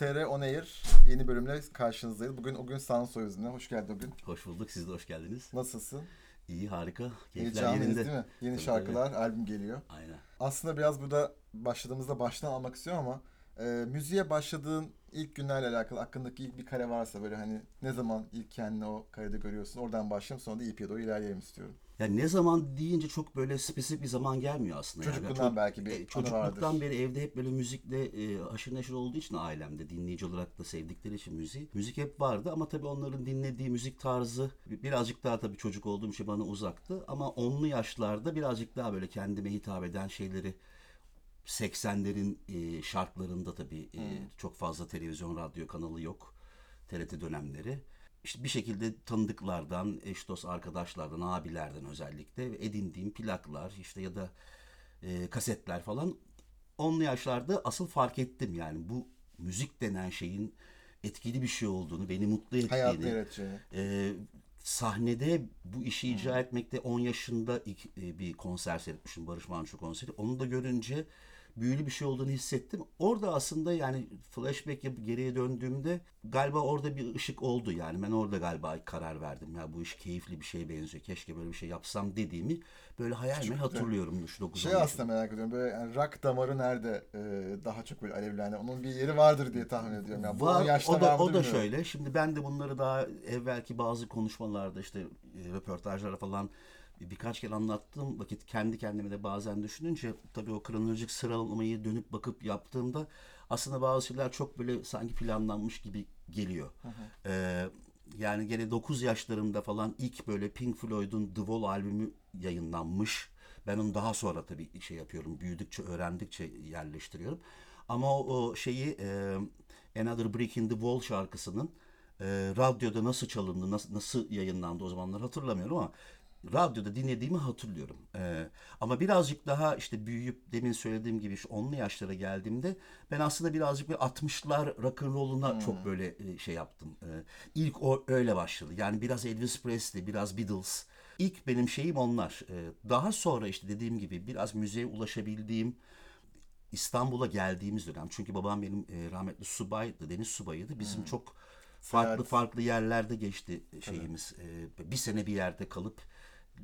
TR On Air yeni bölümle karşınızdayız. Bugün o gün Sanso yüzüne. Hoş geldin o gün. Hoş bulduk. Siz de hoş geldiniz. Nasılsın? İyi, harika. Keyifler yerinde. değil mi? Yeni Tabii, şarkılar, albüm geliyor. Aynen. Aslında biraz burada başladığımızda baştan almak istiyorum ama e, müziğe başladığın ilk günlerle alakalı aklındaki ilk bir kare varsa böyle hani ne zaman ilk kendini o karede görüyorsun oradan başlayalım sonra da EP'ye doğru ilerleyelim istiyorum. Ya ne zaman deyince çok böyle spesifik bir zaman gelmiyor aslında. yani. Çocukluğundan Çok- belki bir e, Çocukluktan vardır. beri evde hep böyle müzikle e, haşır neşir olduğu için ailemde dinleyici olarak da sevdikleri için müziği. Müzik hep vardı ama tabii onların dinlediği müzik tarzı birazcık daha tabii çocuk olduğum için bana uzaktı. Ama onlu yaşlarda birazcık daha böyle kendime hitap eden şeyleri 80'lerin e, şartlarında tabii e, çok fazla televizyon, radyo kanalı yok. TRT dönemleri. İşte bir şekilde tanıdıklardan, eş dost arkadaşlardan, abilerden özellikle edindiğim plaklar işte ya da e, kasetler falan onlu yaşlarda asıl fark ettim yani bu müzik denen şeyin etkili bir şey olduğunu, beni mutlu Hayat ettiğini, yaratacağını. e, sahnede bu işi icra etmekte 10 yaşında ilk e, bir konser seyretmişim Barış Manço konseri. Onu da görünce büyülü bir şey olduğunu hissettim. Orada aslında yani flashback yapıp geriye döndüğümde galiba orada bir ışık oldu. Yani ben orada galiba karar verdim. Ya bu iş keyifli bir şeye benziyor. Keşke böyle bir şey yapsam dediğimi böyle hayal meyal hatırlıyorum. 9 Şey aslında merak ediyorum böyle yani rock damarı nerede e, daha çok böyle alevli hani onun bir yeri vardır diye tahmin ediyorum. Yani Var, o da, o da şöyle. Şimdi ben de bunları daha evvelki bazı konuşmalarda işte e, röportajlara falan birkaç kere anlattığım vakit kendi kendime de bazen düşününce tabii o kronolojik sıralamayı dönüp bakıp yaptığımda aslında bazı şeyler çok böyle sanki planlanmış gibi geliyor. Ee, yani gene 9 yaşlarımda falan ilk böyle Pink Floyd'un The Wall albümü yayınlanmış. Ben onu daha sonra tabii şey yapıyorum. Büyüdükçe, öğrendikçe yerleştiriyorum. Ama o, o şeyi e, Another Brick in the Wall şarkısının e, radyoda nasıl çalındı, nasıl, nasıl yayınlandı o zamanlar hatırlamıyorum ama radyoda dinlediğimi hatırlıyorum. E, ama birazcık daha işte büyüyüp demin söylediğim gibi şu onlu yaşlara geldiğimde ben aslında birazcık bir 60'lar rock'n'roll'una çok böyle e, şey yaptım. E, ilk o öyle başladı. Yani biraz Elvis Presley, biraz Beatles. İlk benim şeyim onlar. E, daha sonra işte dediğim gibi biraz müziğe ulaşabildiğim İstanbul'a geldiğimiz dönem. Çünkü babam benim e, rahmetli subaydı, deniz subayıydı. Bizim çok farklı Seyahat. farklı yerlerde geçti şeyimiz. E, bir sene bir yerde kalıp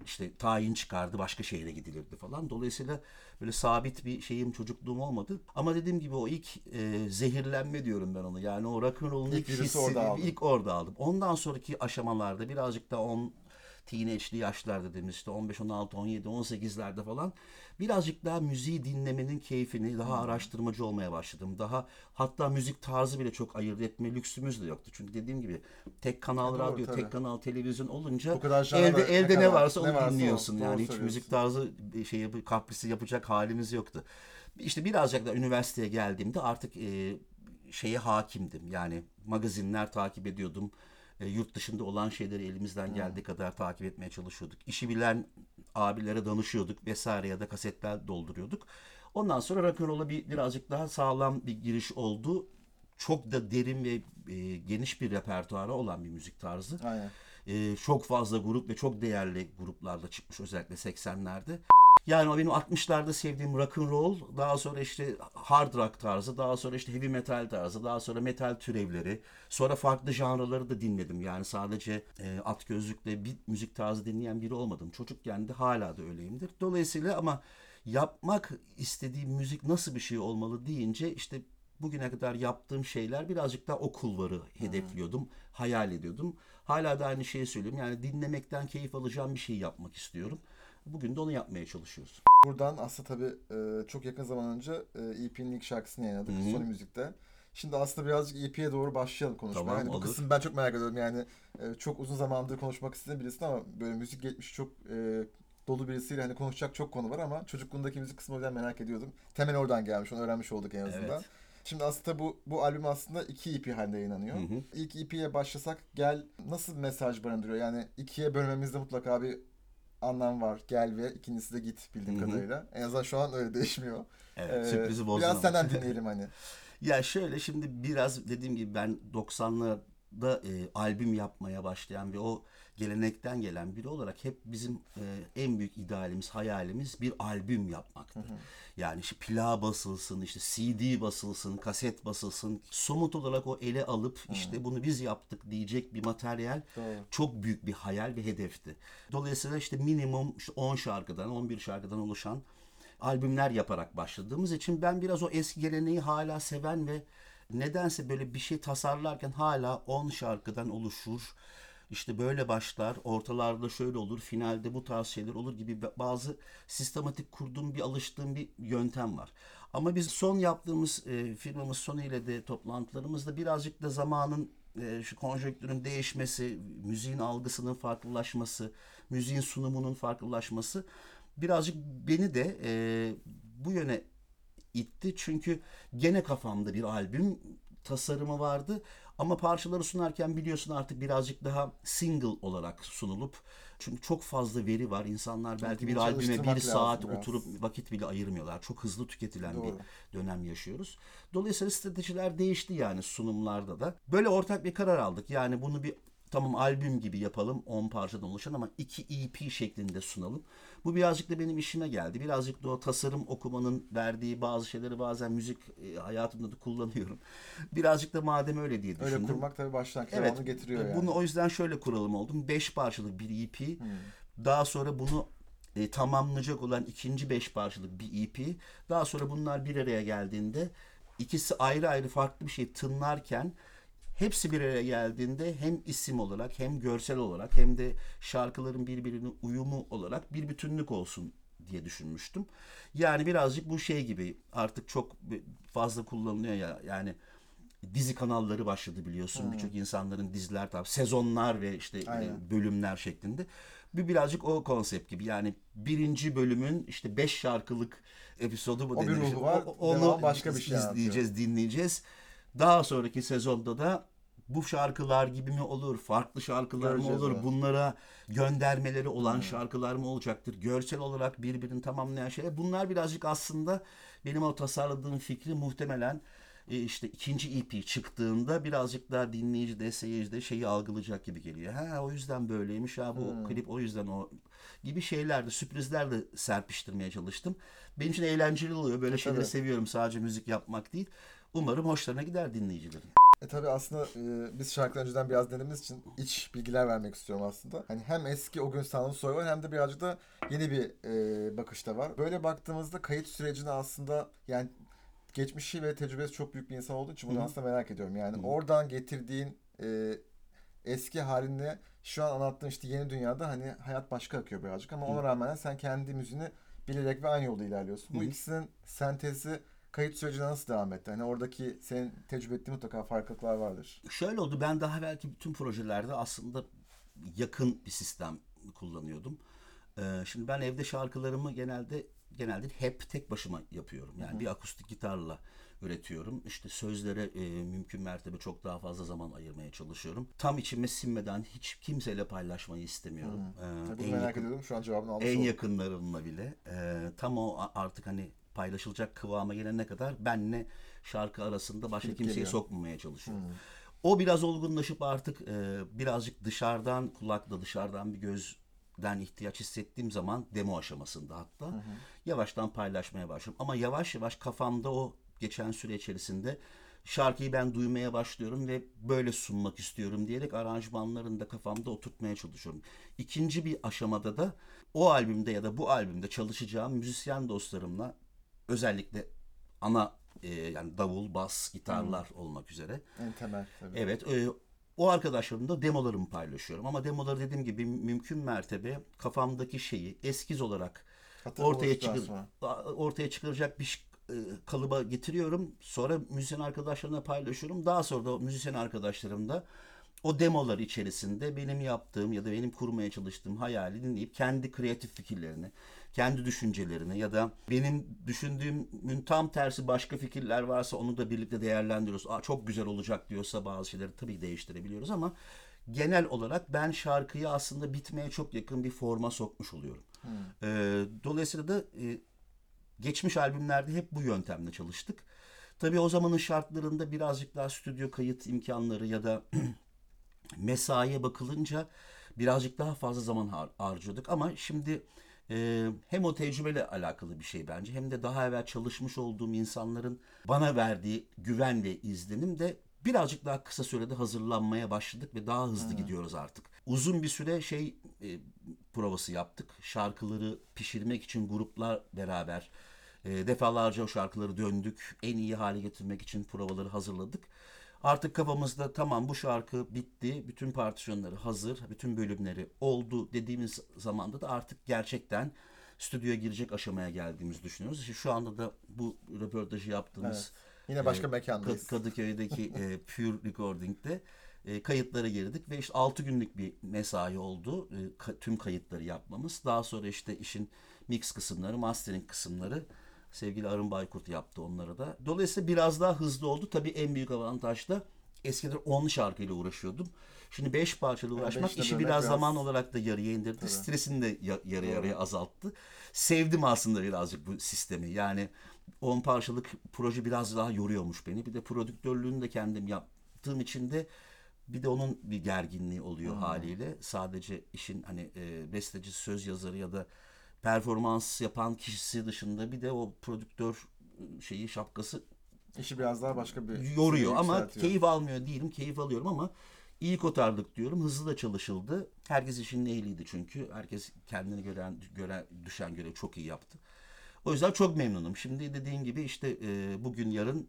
işte tayin çıkardı, başka şehre gidilirdi falan. Dolayısıyla böyle sabit bir şeyim çocukluğum olmadı. Ama dediğim gibi o ilk e, zehirlenme diyorum ben onu. Yani o rock'n'roll'un İlk ilk, orada ilk orada aldım. Ondan sonraki aşamalarda birazcık da on teenage'li yaşlar dediğimiz işte 15, 16, 17, 18'lerde falan birazcık daha müziği dinlemenin keyfini Hmm. daha araştırmacı olmaya başladım. Daha hatta müzik tarzı bile çok ayırt etme lüksümüz de yoktu. Çünkü dediğim gibi tek kanal Doğru, radyo, tabii. tek kanal televizyon olunca elde ne elde ne varsa ne onu varsa o. dinliyorsun. Doğru yani hiç müzik tarzı şey kaprisi yapacak halimiz yoktu. İşte birazcık da üniversiteye geldiğimde artık e, şeye hakimdim. Yani magazinler takip ediyordum. E, yurt dışında olan şeyleri elimizden geldiği kadar takip etmeye çalışıyorduk. İşi bilen abilere danışıyorduk vesaire ya da kasetler dolduruyorduk. Ondan sonra rock'n'roll'a bir birazcık daha sağlam bir giriş oldu. Çok da derin ve e, geniş bir repertuarı olan bir müzik tarzı. Aynen. Ee, çok fazla grup ve çok değerli gruplarla çıkmış özellikle 80'lerde. Yani o benim 60'larda sevdiğim rock and roll, daha sonra işte hard rock tarzı, daha sonra işte heavy metal tarzı, daha sonra metal türevleri, sonra farklı janraları da dinledim. Yani sadece e, at gözlükle bir müzik tarzı dinleyen biri olmadım. Çocukken de hala da öyleyimdir. Dolayısıyla ama yapmak istediğim müzik nasıl bir şey olmalı deyince işte bugüne kadar yaptığım şeyler birazcık daha o kulvarı hedefliyordum, hayal ediyordum. Hala da aynı şeyi söylüyorum. Yani dinlemekten keyif alacağım bir şey yapmak istiyorum. Bugün de onu yapmaya çalışıyoruz. Buradan aslında tabii e, çok yakın zaman önce e, EP'nin ilk şarkısını yayınladık Sony Müzik'te. Şimdi aslında birazcık EP'ye doğru başlayalım konuşmaya. Tamam, hani bu olur. kısmı ben çok merak ediyorum. Yani e, çok uzun zamandır konuşmak istedim birisin ama böyle müzik geçmiş çok e, dolu birisiyle hani konuşacak çok konu var ama çocukluğundaki müzik kısmını o yüzden merak ediyordum. Temel oradan gelmiş. Onu öğrenmiş olduk en azından. Evet. Şimdi aslında bu bu albüm aslında iki EP halinde yayınlanıyor. İlk EP'ye başlasak gel nasıl bir mesaj barındırıyor? Yani ikiye bölmemizde mutlaka bir anlam var. Gel ve ikincisi de git bildiğim kadarıyla. En azından şu an öyle değişmiyor. Evet, Ee, sürprizi bozdun Biraz ama. senden dinleyelim hani. Ya şöyle şimdi biraz dediğim gibi ben 90'lar da e, albüm yapmaya başlayan ve o gelenekten gelen biri olarak hep bizim e, en büyük idealimiz, hayalimiz bir albüm yapmaktı. Yani işte plağa basılsın, işte CD basılsın, kaset basılsın. Somut olarak o ele alıp işte bunu biz yaptık diyecek bir materyal Doğru. çok büyük bir hayal ve hedefti. Dolayısıyla işte minimum işte 10 şarkıdan, 11 şarkıdan oluşan albümler yaparak başladığımız için ben biraz o eski geleneği hala seven ve nedense böyle bir şey tasarlarken hala 10 şarkıdan oluşur. İşte böyle başlar, ortalarda şöyle olur, finalde bu tarz şeyler olur gibi bazı sistematik kurduğum bir alıştığım bir yöntem var. Ama biz son yaptığımız e, firmamız Sony ile de toplantılarımızda birazcık da zamanın e, şu konjonktürün değişmesi, müziğin algısının farklılaşması, müziğin sunumunun farklılaşması birazcık beni de e, bu yöne itti. Çünkü gene kafamda bir albüm tasarımı vardı. Ama parçaları sunarken biliyorsun artık birazcık daha single olarak sunulup çünkü çok fazla veri var. İnsanlar belki bir albüme bir saat biraz. oturup vakit bile ayırmıyorlar. Çok hızlı tüketilen Doğru. bir dönem yaşıyoruz. Dolayısıyla stratejiler değişti yani sunumlarda da. Böyle ortak bir karar aldık. Yani bunu bir tamam albüm gibi yapalım 10 parçadan oluşan ama 2 EP şeklinde sunalım. Bu birazcık da benim işime geldi. Birazcık da o tasarım okumanın verdiği bazı şeyleri bazen müzik e, hayatımda da kullanıyorum. Birazcık da madem öyle diye düşündüm. Öyle kurmak tabii başlangıç Evet. getiriyor yani. Bunu o yüzden şöyle kuralım oldum. 5 parçalık bir EP. Hmm. Daha sonra bunu e, tamamlayacak olan ikinci 5 parçalık bir EP. Daha sonra bunlar bir araya geldiğinde ikisi ayrı ayrı farklı bir şey tınlarken hepsi bir araya geldiğinde hem isim olarak hem görsel olarak hem de şarkıların birbirine uyumu olarak bir bütünlük olsun diye düşünmüştüm. Yani birazcık bu şey gibi artık çok fazla kullanılıyor ya yani dizi kanalları başladı biliyorsun. Birçok insanların diziler tabii sezonlar ve işte e, Aynen. bölümler şeklinde. Bir birazcık o konsept gibi. Yani birinci bölümün işte beş şarkılık episodu mu O bir denir? ruhu var, onu devamı başka bir şey izleyeceğiz, dinleyeceğiz. Daha sonraki sezonda da bu şarkılar gibi mi olur? Farklı şarkılar Göreceğiz mı olur? onu. Bunlara göndermeleri Hmm. olan şarkılar mı olacaktır? Görsel olarak birbirini tamamlayan şeyler. Bunlar birazcık aslında benim o tasarladığım fikri muhtemelen e, işte ikinci EP çıktığında birazcık daha dinleyici de seyirci de şeyi algılayacak gibi geliyor. Ha o yüzden böyleymiş ha bu Hmm. klip o yüzden o gibi şeyler de sürprizler de serpiştirmeye çalıştım. Benim için eğlenceli oluyor. Böyle şeyleri tabii. seviyorum. Sadece müzik yapmak değil. Umarım hoşlarına gider dinleyicilerin. E tabii aslında e, biz şarkıları önceden biraz denediğimiz için iç bilgiler vermek istiyorum aslında. Hani hem eski o gün Sound Soy var hem de birazcık da yeni bir e, bakışta var. Böyle baktığımızda kayıt sürecini aslında yani geçmişi ve tecrübesi çok büyük bir insan olduğu için bunu Hı hı. aslında merak ediyorum. Yani Hı hı. oradan getirdiğin e, eski halinle şu an anlattığın işte yeni dünyada hani hayat başka akıyor birazcık ama ona rağmen sen kendi müziğini bilerek ve aynı yolda ilerliyorsun. Bu Hı hı. ikisinin sentezi kayıt sürecine nasıl devam etti? Hani oradaki senin tecrübe ettiğin mutlaka farklılıklar vardır. Şöyle oldu. Ben daha belki bütün projelerde aslında yakın bir sistem kullanıyordum. Ee, şimdi ben evde şarkılarımı genelde genelde hep tek başıma yapıyorum. Yani bir akustik gitarla üretiyorum. İşte sözlere e, mümkün mertebe çok daha fazla zaman ayırmaya çalışıyorum. Tam içime sinmeden hiç kimseyle paylaşmayı istemiyorum. Ee, Tabii en merak yakın- ediyordum. Şu an cevabını almış en oldum. yakınlarımla bile e, tam o artık hani paylaşılacak kıvama gelene kadar benle şarkı arasında başka Gidip kimseyi geliyor. sokmamaya çalışıyorum. O biraz olgunlaşıp artık e, birazcık dışarıdan kulakla dışarıdan bir gözden ihtiyaç hissettiğim zaman demo aşamasında hatta yavaştan paylaşmaya başlıyorum. Ama yavaş yavaş kafamda o geçen süre içerisinde şarkıyı ben duymaya başlıyorum ve böyle sunmak istiyorum diyerek aranjmanlarını da kafamda oturtmaya çalışıyorum. İkinci bir aşamada da o albümde ya da bu albümde çalışacağım müzisyen dostlarımla özellikle ana e, yani davul, bas, gitarlar olmak üzere. En temel tabii. Evet, e, o arkadaşlarımla demolarımı paylaşıyorum. Ama demoları dediğim gibi mümkün mertebe kafamdaki şeyi eskiz olarak Hatırlamak ortaya a- ortaya çıkaracak bir e, kalıba getiriyorum. Sonra müzisyen arkadaşlarımla paylaşıyorum. Daha sonra da müzisyen arkadaşlarım da o demolar içerisinde benim yaptığım ya da benim kurmaya çalıştığım hayali dinleyip kendi kreatif fikirlerini, kendi düşüncelerini ya da benim düşündüğümün tam tersi başka fikirler varsa onu da birlikte değerlendiriyoruz. Aa, çok güzel olacak diyorsa bazı şeyleri tabii değiştirebiliyoruz ama genel olarak ben şarkıyı aslında bitmeye çok yakın bir forma sokmuş oluyorum. Ee, dolayısıyla da e, geçmiş albümlerde hep bu yöntemle çalıştık. Tabii o zamanın şartlarında birazcık daha stüdyo kayıt imkanları ya da mesaiye bakılınca birazcık daha fazla zaman har- harcıyorduk ama şimdi e, hem o tecrübeyle alakalı bir şey bence hem de daha evvel çalışmış olduğum insanların bana verdiği güven ve izlenim de birazcık daha kısa sürede hazırlanmaya başladık ve daha hızlı gidiyoruz artık. Uzun bir süre şey e, provası yaptık. Şarkıları pişirmek için gruplar beraber e, defalarca o şarkıları döndük. En iyi hale getirmek için provaları hazırladık. Artık kafamızda tamam bu şarkı bitti, bütün partisyonları hazır, bütün bölümleri oldu dediğimiz zamanda da artık gerçekten stüdyoya girecek aşamaya geldiğimizi düşünüyoruz. İşte şu anda da bu röportajı yaptığımız Evet. Yine başka e, mekandayız. Kad- Kadıköy'deki e, Pure Recording'de e, kayıtlara girdik ve işte 6 günlük bir mesai oldu e, ka- tüm kayıtları yapmamız. Daha sonra işte işin mix kısımları, mastering kısımları sevgili Arın Baykurt yaptı onları da. Dolayısıyla biraz daha hızlı oldu. Tabii en büyük avantaj da eskiden 10 şarkıyla uğraşıyordum. Şimdi 5 parçayla Yani uğraşmak beşle işi biraz biraz- zaman olarak da yarıya indirdi. Stresini de ya- yarı yarıya azalttı. Sevdim aslında birazcık bu sistemi. Yani 10 parçalık proje biraz daha yoruyormuş beni. Bir de prodüktörlüğünü de kendim yaptığım için de bir de onun bir gerginliği oluyor haliyle. Sadece işin hani e, besteci, söz yazarı ya da performans yapan kişisi dışında bir de o prodüktör e, şeyi şapkası İşi biraz daha başka bir yoruyor ama keyif almıyor değilim. Keyif alıyorum ama iyi kotardık diyorum. Hızlı da çalışıldı. Herkes işinin ehliydi çünkü. Herkes kendini gören, gören düşen görev çok iyi yaptı. O yüzden çok memnunum. Şimdi dediğin gibi işte e, bugün yarın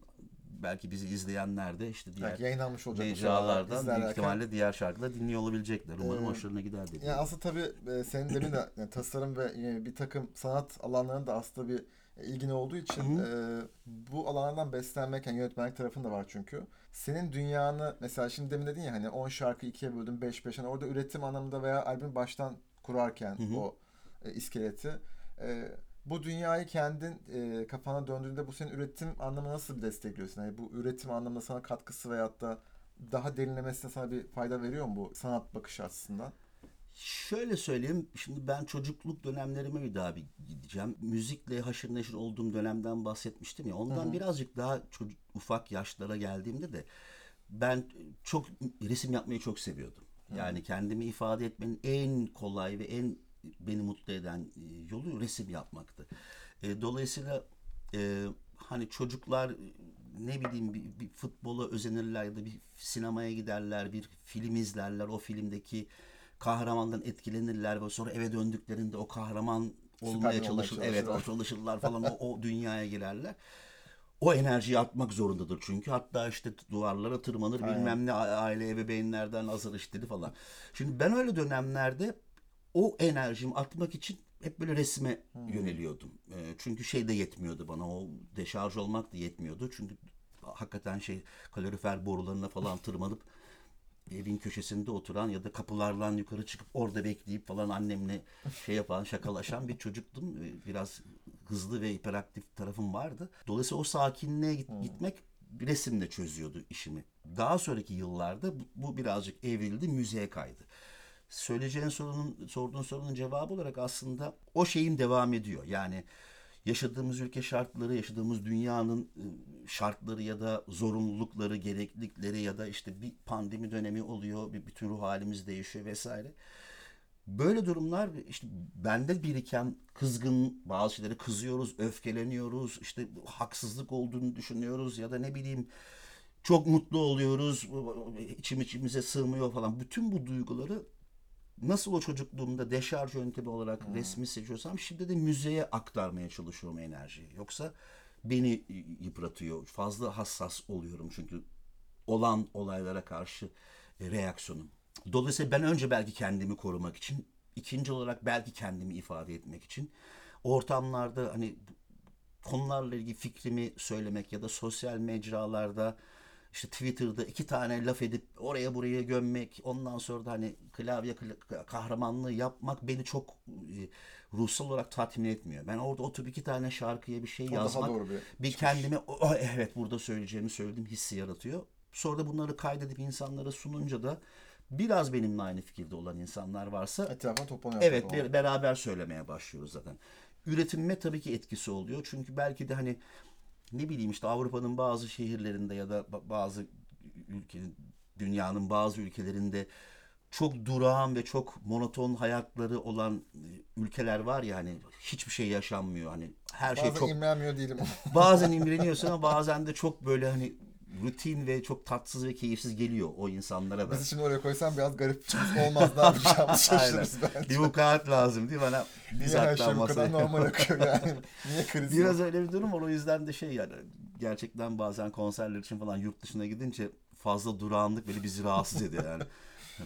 belki bizi izleyenler de işte diğer Belki yayınlanmış olacak mecralardan büyük ihtimalle diğer şarkıda dinliyor olabilecekler. Umarım Ee, hoşlarına gider dedi. Yani aslında tabii e, senin demin de yani tasarım ve e, bir takım sanat alanlarında aslında bir e, ilgin olduğu için e, bu alanlardan beslenmek yani yönetmenlik tarafın da var çünkü. Senin dünyanı mesela şimdi demin dedin ya hani 10 şarkı ikiye böldüm 5 5 hani orada üretim anlamında veya albüm baştan kurarken o e, iskeleti e, bu dünyayı kendin e, kafana döndüğünde bu senin üretim anlamını nasıl bir destekliyorsun? Yani bu üretim anlamında sana katkısı veyahut da daha derinlemesine sana bir fayda veriyor mu bu sanat bakışı açısından? Şöyle söyleyeyim, şimdi ben çocukluk dönemlerime bir daha bir gideceğim. Müzikle haşır neşir olduğum dönemden bahsetmiştim ya. Ondan birazcık daha çocuk, ufak yaşlara geldiğimde de ben çok resim yapmayı çok seviyordum. Yani kendimi ifade etmenin en kolay ve en beni mutlu eden e, yolu resim yapmaktı. E, Dolayısıyla e, hani çocuklar ne bileyim bir, bir futbola özenirler ya da bir sinemaya giderler, bir film izlerler. O filmdeki kahramandan etkilenirler ve sonra eve döndüklerinde o kahraman olmaya çalışır. Evet, o çalışırlar. falan o, o dünyaya girerler. O enerjiyi atmak zorundadır çünkü. Hatta işte duvarlara tırmanır bilmem ne aile ebeveynlerden azar işleri falan. Şimdi ben öyle dönemlerde o enerjimi atmak için hep böyle resme yöneliyordum. Ee, çünkü şey de yetmiyordu bana. O deşarj olmak da yetmiyordu. Çünkü hakikaten şey kalorifer borularına falan tırmanıp evin köşesinde oturan ya da kapılardan yukarı çıkıp orada bekleyip falan annemle şey yapan şakalaşan bir çocuktum. Ee, Biraz hızlı ve hiperaktif tarafım vardı. Dolayısıyla o sakinliğe git- gitmek bir resimle çözüyordu işimi. Daha sonraki yıllarda bu, bu birazcık evrildi, müziğe kaydı. Söyleyeceğin sorunun, sorduğun sorunun cevabı olarak aslında o şeyim devam ediyor. Yani yaşadığımız ülke şartları, yaşadığımız dünyanın e, şartları ya da zorunlulukları, gereklilikleri ya da işte bir pandemi dönemi oluyor, bir bütün ruh halimiz değişiyor vesaire. Böyle durumlar işte bende biriken kızgın bazı şeylere kızıyoruz, öfkeleniyoruz, işte haksızlık olduğunu düşünüyoruz ya da ne bileyim çok mutlu oluyoruz, içim içimize sığmıyor falan. Bütün bu duyguları nasıl o çocukluğumda deşarj yöntemi olarak resmi seçiyorsam şimdi de müzeye aktarmaya çalışıyorum enerjiyi. Yoksa beni yıpratıyor. Fazla hassas oluyorum çünkü olan olaylara karşı e, reaksiyonum. Dolayısıyla ben önce belki kendimi korumak için, ikinci olarak belki kendimi ifade etmek için ortamlarda hani konularla ilgili fikrimi söylemek ya da sosyal mecralarda işte Twitter'da iki tane laf edip oraya buraya gömmek ondan sonra da hani klavye kla- kahramanlığı yapmak beni çok e, ruhsal olarak tatmin etmiyor. Ben orada oturup iki tane şarkıya bir şey daha yazmak doğru bir bir kendime "O, evet burada söyleyeceğimi söyledim hissi yaratıyor. Sonra da bunları kaydedip insanlara sununca da biraz benimle aynı fikirde olan insanlar varsa etrafına toplanıyor. Evet o. bir- beraber söylemeye başlıyoruz zaten. Üretimime tabii ki etkisi oluyor. Çünkü belki de hani ne bileyim işte Avrupa'nın bazı şehirlerinde ya da ba- bazı ülkenin dünyanın bazı ülkelerinde çok durağan ve çok monoton hayatları olan e, ülkeler var ya hani hiçbir şey yaşanmıyor hani her şey Bazen çok imrenmiyor değilim. bazen imreniyorsun ama bazen de çok böyle hani rutin ve çok tatsız ve keyifsiz geliyor o insanlara da. Bizi şimdi oraya koysam biraz garip olmaz. Ne yapacağımızı şaşırırız bence. Bir vukuat lazım değil mi? Hani biz Niye her şey bu kadar normal akıyor yani? Niye kriz Biraz öyle bir durum var. O yüzden de şey yani gerçekten bazen konserler için falan yurt dışına gidince fazla durağanlık böyle bizi rahatsız ediyor yani.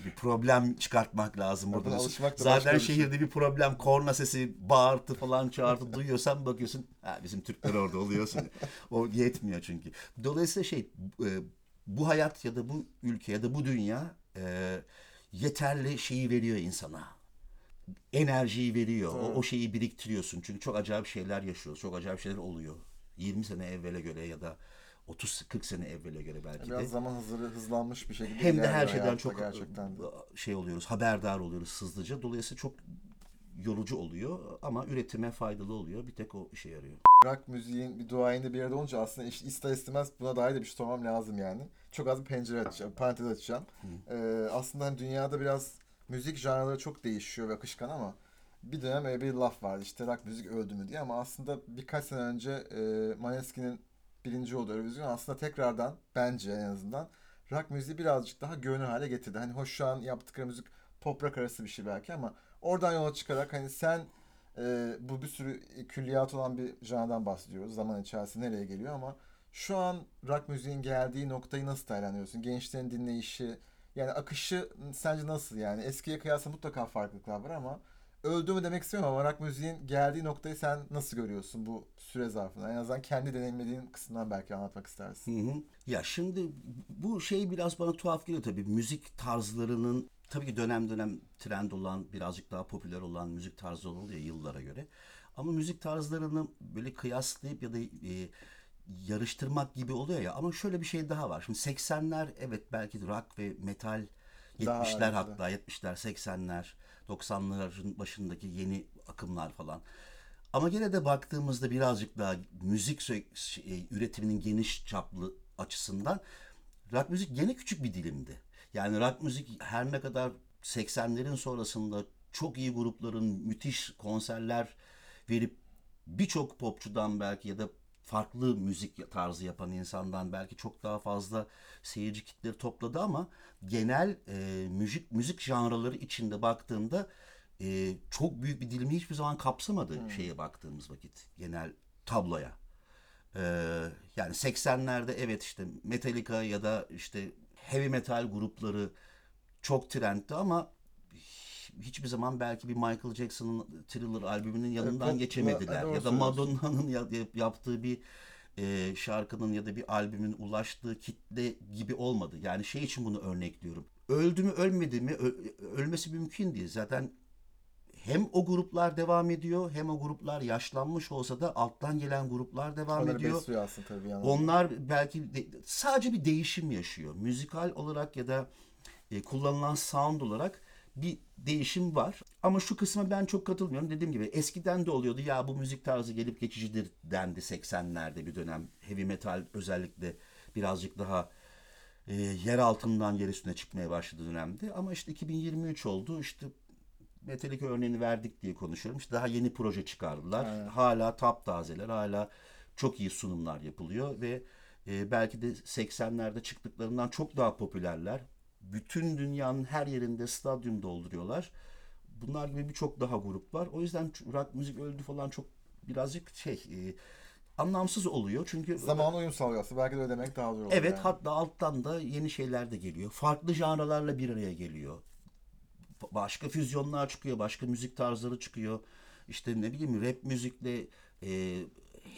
Bir problem çıkartmak lazım burada. Zaten şey. şehirde bir problem, korna sesi, bağırtı falan çağırtı duyuyorsan bakıyorsun ha, bizim Türkler orada oluyorsun. o yetmiyor çünkü. Dolayısıyla şey e, bu hayat ya da bu ülke ya da bu dünya e, yeterli şeyi veriyor insana enerjiyi veriyor. O, o şeyi biriktiriyorsun. Çünkü çok acayip şeyler yaşıyoruz. Çok acayip şeyler oluyor. 20 sene evvele göre ya da 30-40 sene evvele göre belki de. Biraz zaman hızlı, hızlanmış bir şekilde Hem de her şeyden çok gerçekten de. şey oluyoruz, haberdar oluyoruz hızlıca. Dolayısıyla çok yorucu oluyor ama üretime faydalı oluyor. Bir tek o işe yarıyor. rock müziğin bir duayeni bir yerde olunca aslında iş, ister istemez buna dair de bir şey sormam lazım yani. Çok az bir pencere açacağım, parantez açacağım. Ee, aslında hani dünyada biraz müzik janrları çok değişiyor ve akışkan ama bir dönem öyle bir laf vardı işte rock müzik öldü mü diye ama aslında birkaç sene önce e, Maneskin'in birinci olduğu Eurovision aslında tekrardan bence en azından rock müziği birazcık daha görünür hale getirdi. Hani hoş şu an yaptıkları müzik pop rock arası bir şey belki ama oradan yola çıkarak hani sen ee, bu bir sürü külliyat olan bir janrdan bahsediyoruz. Zaman içerisinde nereye geliyor ama şu an rock müziğin geldiği noktayı nasıl değerlendiriyorsun? Gençlerin dinleyişi, yani akışı sence nasıl yani? Eskiye kıyasla mutlaka farklılıklar var ama öldü mü demek istemiyorum ama rock müziğin geldiği noktayı sen nasıl görüyorsun bu süre zarfında? En azından kendi deneyimlediğin kısımdan belki anlatmak istersin. Hı hı. Ya şimdi bu şey biraz bana tuhaf geliyor tabii. Müzik tarzlarının tabii ki dönem dönem trend olan, birazcık daha popüler olan müzik tarzları oluyor yıllara göre. Ama müzik tarzlarını böyle kıyaslayıp ya da e, yarıştırmak gibi oluyor ya. Ama şöyle bir şey daha var. Şimdi 80'ler evet belki rock ve metal Daha 70'ler önceden. hatta 70'ler, 80'ler, 90'ların başındaki yeni akımlar falan. Ama gene de baktığımızda birazcık daha müzik şey, üretiminin geniş çaplı açısından rock müzik gene küçük bir dilimdi. Yani rock müzik her ne kadar 80'lerin sonrasında çok iyi grupların müthiş konserler verip birçok popçudan belki ya da farklı müzik tarzı yapan insandan belki çok daha fazla seyirci kitleri topladı ama genel e, müzik müzik janraları içinde baktığında e, çok büyük bir dilimi hiçbir zaman kapsamadı şeye baktığımız vakit genel tabloya. Ee, yani 80'lerde evet işte Metallica ya da işte heavy metal grupları çok trendti ama hiçbir zaman belki bir Michael Jackson'ın Thriller albümünün yanından geçemediler. Ya da. Madonna'nın ya- yaptığı bir e, şarkının ya da bir albümün ulaştığı kitle gibi olmadı. Yani şey için bunu örnekliyorum. Öldü mü ölmedi mi ölmesi mümkün değil. Zaten hem o gruplar devam ediyor hem o gruplar yaşlanmış olsa da alttan gelen gruplar devam Onları ediyor. besliyor aslında tabii yani. Onlar belki de- sadece bir değişim yaşıyor. Müzikal olarak ya da e, kullanılan sound olarak bir değişim var. Ama şu kısma ben çok katılmıyorum. Dediğim gibi eskiden de oluyordu. Ya bu müzik tarzı gelip geçicidir dendi 80'lerde bir dönem. Heavy metal özellikle birazcık daha e, yer altından yer üstüne çıkmaya başladığı dönemde. Ama işte 2023 oldu. İşte Metallica örneğini verdik diye konuşuyorum. İşte daha yeni proje çıkardılar. Aynen. Hala taptazeler, hala çok iyi sunumlar yapılıyor ve e, belki de 80'lerde çıktıklarından çok daha popülerler. Bütün dünyanın her yerinde stadyum dolduruyorlar. Bunlar gibi birçok daha grup var. O yüzden rock müzik öldü falan çok birazcık şey e, anlamsız oluyor. Çünkü Zamanla uyum sağlıyor aslında. Belki de öyle demek daha doğru olur Evet yani. hatta alttan da yeni şeyler de geliyor. Farklı janralarla bir araya geliyor. Ba- Başka füzyonlar çıkıyor, başka müzik tarzları çıkıyor. İşte ne bileyim rap müzikle e,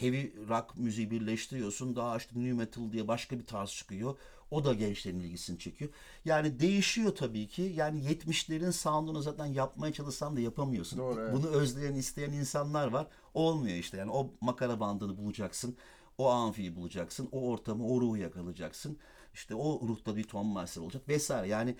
heavy rock müziği birleştiriyorsun. Daha işte new metal diye başka bir tarz çıkıyor. O da gençlerin ilgisini çekiyor. Yani değişiyor tabii ki. Yani 70'lerin sound'unu zaten yapmaya çalışsan da yapamıyorsun. Doğru, evet. Bunu özleyen, isteyen insanlar var. Olmuyor işte. Yani o makara bandını bulacaksın. O amfiyi bulacaksın. O ortamı, o ruhu yakalayacaksın. İşte o ruhta bir ton master olacak vesaire. Yani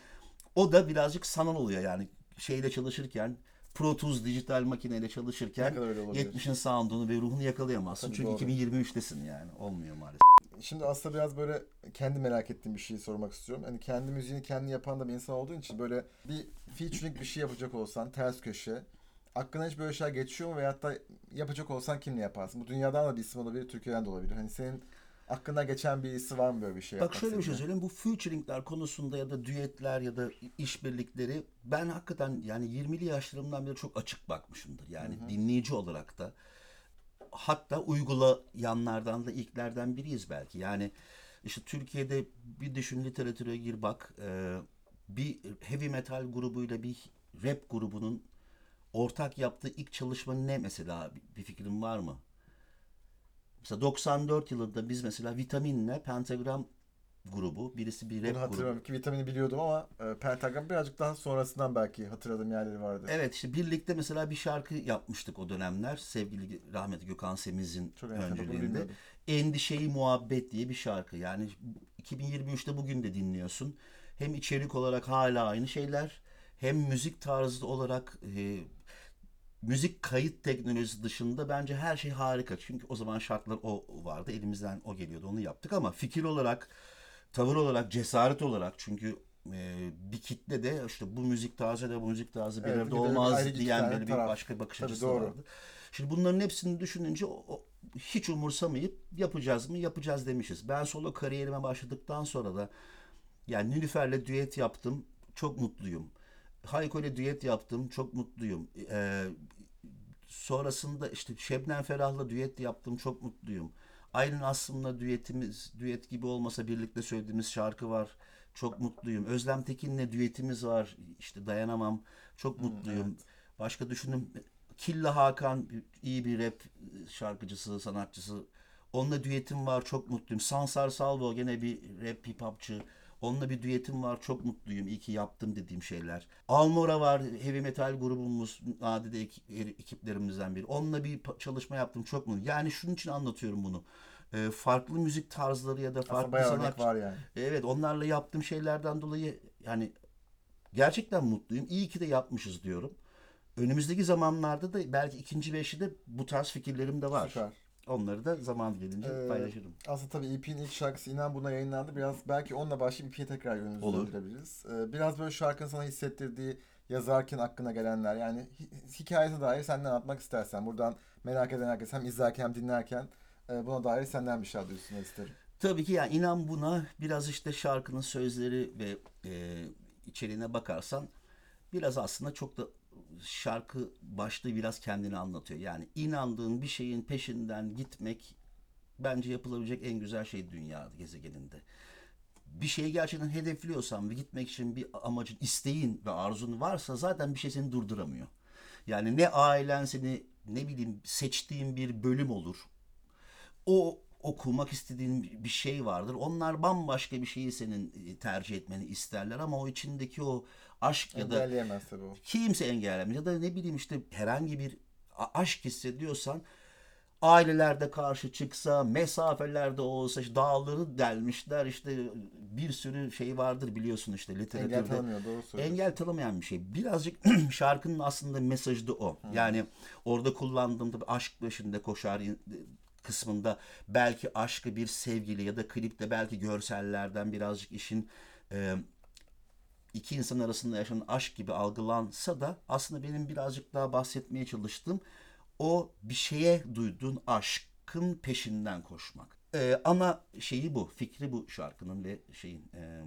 o da birazcık sanal oluyor yani. Şeyle çalışırken Pro Tools dijital makineyle çalışırken Ne kadar öyle olabilir? 70'in sound'unu ve ruhunu yakalayamazsın. Tabii Çünkü doğru. 2023'tesin yani. Olmuyor maalesef. Şimdi aslında biraz böyle kendi merak ettiğim bir şeyi sormak istiyorum. Hani kendi müziğini kendi yapan da bir insan olduğun için böyle bir featuring bir şey yapacak olsan ters köşe aklına hiç böyle şeyler geçiyor mu veyahut da yapacak olsan kimle yaparsın? Bu dünyadan da bir isim olabilir, Türkiye'den de olabilir. Hani senin aklına geçen bir isim var mı böyle bir şey Bak şöyle bir şey söyleyeyim. Bu featuringler konusunda ya da düetler ya da işbirlikleri ben hakikaten yani 20'li yaşlarımdan beri çok açık bakmışımdır. Yani dinleyici olarak da hatta uygulayanlardan da ilklerden biriyiz belki. Yani işte Türkiye'de bir düşün literatüre gir bak e, bir heavy metal grubuyla bir rap grubunun ortak yaptığı ilk çalışma ne mesela bir fikrin var mı? Mesela 94 yılında biz mesela Vitamin'le Pentagram grubu, birisi bir Bunu rap grubu. ki vitamini biliyordum ama e, Pentagram birazcık daha sonrasından belki hatırladığım yerleri vardı. Evet işte birlikte mesela bir şarkı yapmıştık o dönemler. Sevgili rahmetli Gökhan Semiz'in Çok öncülüğünde. Endişeyi Muhabbet diye bir şarkı. Yani 2023'te bugün de dinliyorsun. Hem içerik olarak hala aynı şeyler hem müzik tarzı olarak e, müzik kayıt teknolojisi dışında bence her şey harika. Çünkü o zaman şartlar o vardı. Elimizden o geliyordu. Onu yaptık ama fikir olarak, tavır olarak, cesaret olarak çünkü e, bir kitle de işte bu müzik tarzı da bu müzik tarzı bir Evet, arada bir olmaz iki diyen böyle bir taraf. başka bakış Tabii, açısı doğru. vardı. Şimdi bunların hepsini düşününce o, o- hiç umursamayıp yapacağız mı? Yapacağız demişiz. Ben solo kariyerime başladıktan sonra da yani Nilüfer'le düet yaptım. Çok mutluyum. Hayko ile düet yaptım. Çok mutluyum. Ee, sonrasında işte Şebnem Ferah'la düet yaptım. Çok mutluyum. Aylin Aslım'la düetimiz, düet gibi olmasa birlikte söylediğimiz şarkı var. Çok mutluyum. Özlem Tekin'le düetimiz var. İşte dayanamam. Çok mutluyum. Başka düşünün. Killa Hakan iyi bir rap şarkıcısı, sanatçısı. Onunla düetim var. Çok mutluyum. Sansar Salvo gene bir rap hip hopçı. Onunla bir düetim var. Çok mutluyum. İyi ki yaptım dediğim şeyler. Almora var. Heavy metal grubumuz. Nadide ek- ekiplerimizden biri. Onunla bir çalışma yaptım. Çok mutluyum. Yani şunun için anlatıyorum bunu. Ee, farklı müzik tarzları ya da farklı sanatçı... var yani. Evet onlarla yaptığım şeylerden dolayı yani gerçekten mutluyum. İyi ki de yapmışız diyorum. Önümüzdeki zamanlarda da belki ikinci beşi de bu tarz fikirlerim de var. Süper. Onları da zaman gelince Ee, paylaşırım. Aslında tabii EP'nin ilk şarkısı İnan Buna yayınlandı. Biraz belki onunla başlayıp EP'ye tekrar yönümüzü döndürebiliriz. Ee, biraz böyle şarkının sana hissettirdiği, yazarken aklına gelenler. Yani hi- hikayesine dair senden anlatmak istersen. Buradan merak eden herkes hem izlerken hem dinlerken e, buna dair senden bir şey duysun isterim. Tabii ki yani inan buna biraz işte şarkının sözleri ve e, içeriğine bakarsan biraz aslında çok da şarkı başlığı biraz kendini anlatıyor. Yani inandığın bir şeyin peşinden gitmek bence yapılabilecek en güzel şey dünya gezegeninde. Bir şeyi gerçekten hedefliyorsan ve gitmek için bir amacın, isteğin ve arzun varsa zaten bir şey seni durduramıyor. Yani ne ailen seni ne bileyim seçtiğin bir bölüm olur o okumak istediğin bir şey vardır. Onlar bambaşka bir şeyi senin e, tercih etmeni isterler ama o içindeki o aşk ya da tabii o. kimse engellemez ya da ne bileyim işte herhangi bir aşk hissediyorsan ailelerde karşı çıksa, mesafelerde olsa işte dağları delmişler işte bir sürü şey vardır biliyorsun işte Engel literatürde. tanımıyor doğru söylüyorsun. Engel tanımayan bir şey. Birazcık şarkının aslında mesajı da o. Yani orada kullandığım tabii aşk peşinde koşar kısmında belki aşkı bir sevgili ya da klipte belki görsellerden birazcık işin e, iki insan arasında yaşanan aşk gibi algılansa da aslında benim birazcık daha bahsetmeye çalıştığım o bir şeye duyduğun aşkın peşinden koşmak. Ee, ana şeyi bu, fikri bu şarkının ve şeyin e,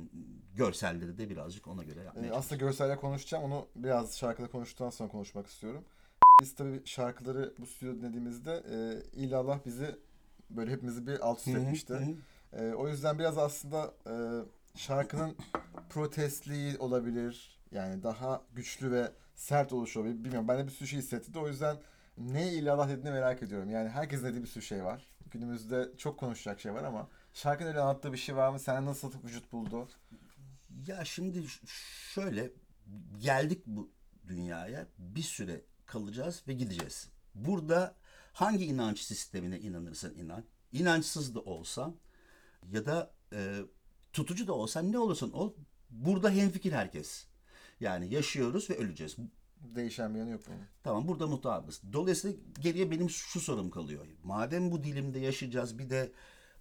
görselleri de birazcık ona göre yapmaya Ee, aslında görselle konuşacağım. Onu biraz şarkıda konuştuktan sonra konuşmak istiyorum. Biz tabii şarkıları bu stüdyoda dinlediğimizde e, illallah bizi böyle hepimizi bir alt üst etmişti. hı hı. E, o yüzden biraz aslında e, şarkının protestliği olabilir. Yani daha güçlü ve sert oluşu olabilir. Bilmiyorum. Ben de bir sürü şey hissettirdi. O yüzden ne illallah dediğini merak ediyorum. Yani herkesin dediği bir sürü şey var. Günümüzde çok konuşacak şey var ama şarkının öyle anlattığı bir şey var mı? Sen nasıl vücut buldu? Ya şimdi şöyle geldik bu dünyaya bir süre kalacağız ve gideceğiz. Burada hangi inanç sistemine inanırsan inan, inançsız da olsan ya da e, tutucu da olsan ne olursan ol burada hemfikir herkes. Yani yaşıyoruz ve öleceğiz. Değişen bir yanı yok bunun. Tamam burada mutabız. Dolayısıyla geriye benim şu sorum kalıyor. Madem bu dilimde yaşayacağız bir de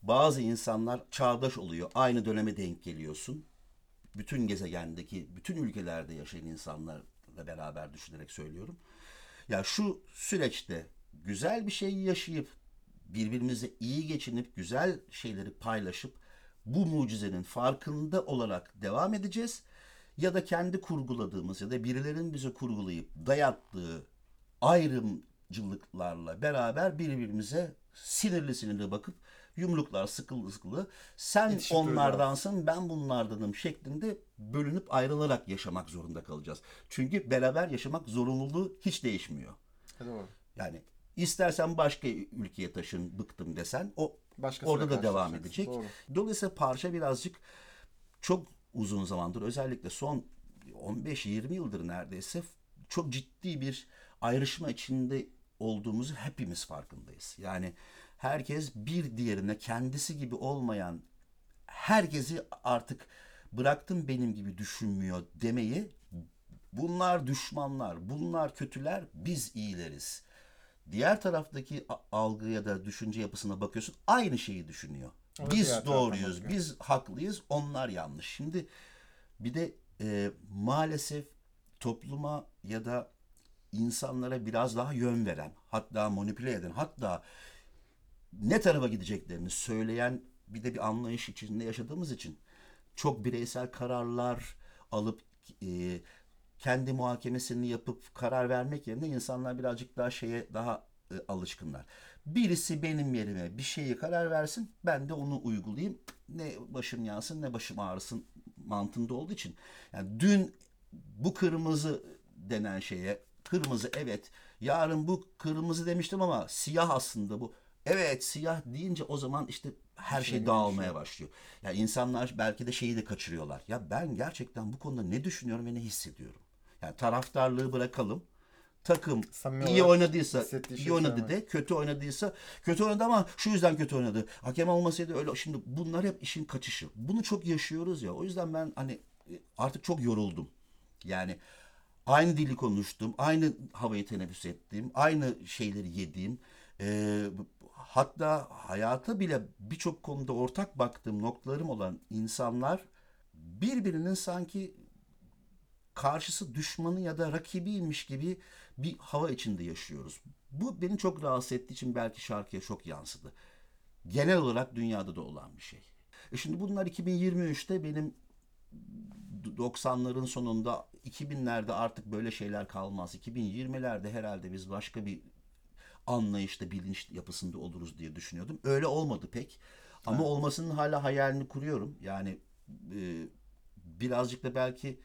Bazı insanlar çağdaş oluyor. Aynı döneme denk geliyorsun. Bütün gezegendeki, bütün ülkelerde yaşayan insanlarla beraber düşünerek söylüyorum. Ya şu süreçte güzel bir şey yaşayıp birbirimize iyi geçinip güzel şeyleri paylaşıp bu mucizenin farkında olarak devam edeceğiz ya da kendi kurguladığımız ya da birilerinin bize kurgulayıp dayattığı ayrımcılıklarla beraber birbirimize sinirli sinirli bakıp yumruklar sıkılı sıkılı sen İtişip onlardansın ben bunlardanım şeklinde bölünüp ayrılarak yaşamak zorunda kalacağız. Çünkü beraber yaşamak zorunluluğu hiç değişmiyor. Doğru. Yani istersen başka ülkeye taşın bıktım desen o Başkasıyla orada da devam edecek. Doğru. Dolayısıyla parça birazcık çok uzun zamandır özellikle son 15-20 yıldır neredeyse çok ciddi bir ayrışma içinde olduğumuzu hepimiz farkındayız. Yani herkes bir diğerine kendisi gibi olmayan herkesi artık bıraktım benim gibi düşünmüyor demeyi bunlar düşmanlar, bunlar kötüler, biz iyileriz. Diğer taraftaki algı ya da düşünce yapısına bakıyorsun aynı şeyi düşünüyor. Da Biz doğruyuz, bakıyor. biz haklıyız, onlar yanlış. Şimdi bir de e, maalesef topluma ya da insanlara biraz daha yön veren, hatta manipüle eden, hatta ne tarafa gideceklerini söyleyen bir de bir anlayış içinde yaşadığımız için çok bireysel kararlar alıp e, kendi muhakemesini yapıp karar vermek yerine insanlar birazcık daha şeye daha e, alışkınlar. Birisi benim yerime bir şeye karar versin, ben de onu uygulayayım. Ne başım yansın ne başım ağrısın mantığında olduğu için. Yani dün bu kırmızı denen şeye kırmızı evet yarın bu kırmızı demiştim ama siyah aslında bu. Evet siyah deyince o zaman işte her şey Şey dağılmaya başlıyor. Ya insanlar belki de şeyi de kaçırıyorlar. Ya ben gerçekten bu konuda ne düşünüyorum ve ne hissediyorum. Yani taraftarlığı bırakalım. Takım Samimi iyi oynadıysa iyi şeyi oynadı söylemek. de, kötü oynadıysa kötü oynadı ama şu yüzden kötü oynadı. Hakem olmasaydı öyle. Şimdi bunlar hep işin kaçışı. Bunu çok yaşıyoruz ya. O yüzden ben hani artık çok yoruldum. Yani aynı dili konuştum, aynı havayı teneffüs ettiğim, aynı şeyleri yediğim, e, hatta hayata bile birçok konuda ortak baktığım noktalarım olan insanlar birbirinin sanki karşısı düşmanı ya da rakibiymiş gibi bir hava içinde yaşıyoruz. Bu beni çok rahatsız ettiği için belki şarkıya çok yansıdı. Genel olarak dünyada da olan bir şey. E şimdi bunlar 2023'te benim 90'ların sonunda 2000'lerde artık böyle şeyler kalmaz. 2020'lerde herhalde biz başka bir anlayışta, bilinç yapısında oluruz diye düşünüyordum. Öyle olmadı pek. Ama olmasının hala hayalini kuruyorum. Yani e, birazcık da belki